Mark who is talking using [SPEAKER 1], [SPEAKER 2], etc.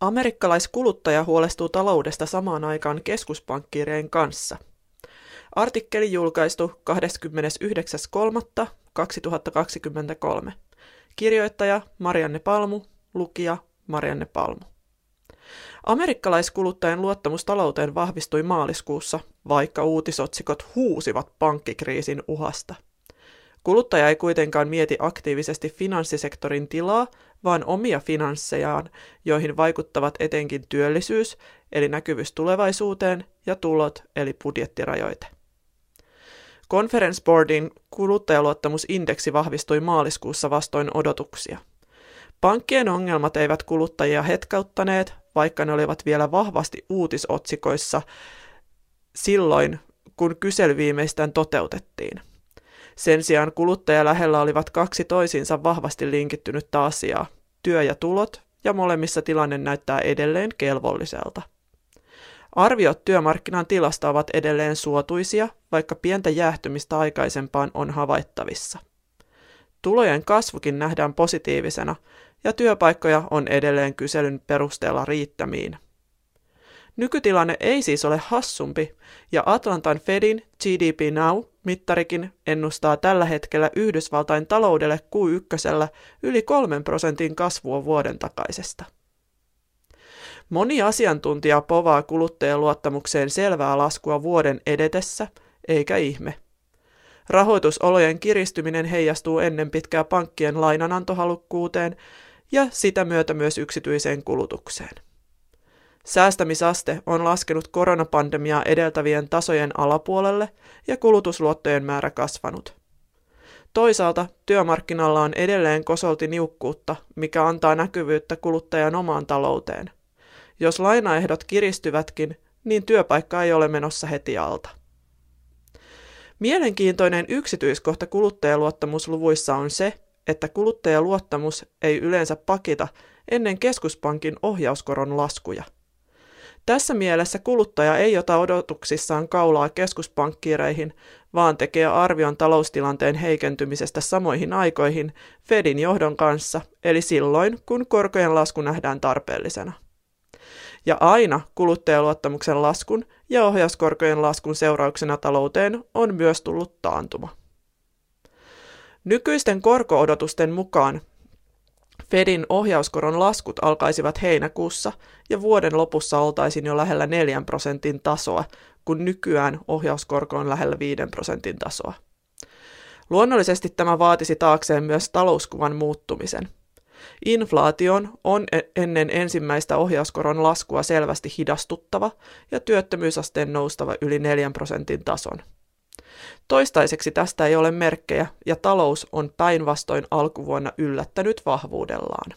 [SPEAKER 1] Amerikkalaiskuluttaja huolestuu taloudesta samaan aikaan keskuspankkiireen kanssa. Artikkeli julkaistu 29.3.2023. Kirjoittaja Marianne Palmu, lukija Marianne Palmu. Amerikkalaiskuluttajan luottamus talouteen vahvistui maaliskuussa, vaikka uutisotsikot huusivat pankkikriisin uhasta. Kuluttaja ei kuitenkaan mieti aktiivisesti finanssisektorin tilaa, vaan omia finanssejaan, joihin vaikuttavat etenkin työllisyys, eli näkyvyys tulevaisuuteen, ja tulot, eli budjettirajoite. Conference Boardin kuluttajaluottamusindeksi vahvistui maaliskuussa vastoin odotuksia. Pankkien ongelmat eivät kuluttajia hetkauttaneet, vaikka ne olivat vielä vahvasti uutisotsikoissa silloin, kun kysely viimeistään toteutettiin. Sen sijaan kuluttaja lähellä olivat kaksi toisiinsa vahvasti linkittynyttä asiaa, työ ja tulot, ja molemmissa tilanne näyttää edelleen kelvolliselta. Arviot työmarkkinan tilasta ovat edelleen suotuisia, vaikka pientä jäähtymistä aikaisempaan on havaittavissa. Tulojen kasvukin nähdään positiivisena, ja työpaikkoja on edelleen kyselyn perusteella riittämiin. Nykytilanne ei siis ole hassumpi, ja Atlantan Fedin GDP Now-mittarikin ennustaa tällä hetkellä Yhdysvaltain taloudelle Q1 yli 3 prosentin kasvua vuoden takaisesta. Moni asiantuntija povaa kuluttajaluottamukseen selvää laskua vuoden edetessä, eikä ihme. Rahoitusolojen kiristyminen heijastuu ennen pitkää pankkien lainanantohalukkuuteen ja sitä myötä myös yksityiseen kulutukseen. Säästämisaste on laskenut koronapandemiaa edeltävien tasojen alapuolelle ja kulutusluottojen määrä kasvanut. Toisaalta työmarkkinalla on edelleen kosolti niukkuutta, mikä antaa näkyvyyttä kuluttajan omaan talouteen. Jos lainaehdot kiristyvätkin, niin työpaikka ei ole menossa heti alta. Mielenkiintoinen yksityiskohta kuluttajaluottamusluvuissa on se, että kuluttajaluottamus ei yleensä pakita ennen keskuspankin ohjauskoron laskuja – tässä mielessä kuluttaja ei ota odotuksissaan kaulaa keskuspankkiireihin, vaan tekee arvion taloustilanteen heikentymisestä samoihin aikoihin Fedin johdon kanssa, eli silloin, kun korkojen lasku nähdään tarpeellisena. Ja aina kuluttajaluottamuksen laskun ja ohjauskorkojen laskun seurauksena talouteen on myös tullut taantuma. Nykyisten korkoodotusten mukaan Fedin ohjauskoron laskut alkaisivat heinäkuussa ja vuoden lopussa oltaisiin jo lähellä 4 prosentin tasoa, kun nykyään ohjauskorko on lähellä 5 prosentin tasoa. Luonnollisesti tämä vaatisi taakseen myös talouskuvan muuttumisen. Inflaation on e- ennen ensimmäistä ohjauskoron laskua selvästi hidastuttava ja työttömyysasteen noustava yli 4 prosentin tason. Toistaiseksi tästä ei ole merkkejä ja talous on päinvastoin alkuvuonna yllättänyt vahvuudellaan.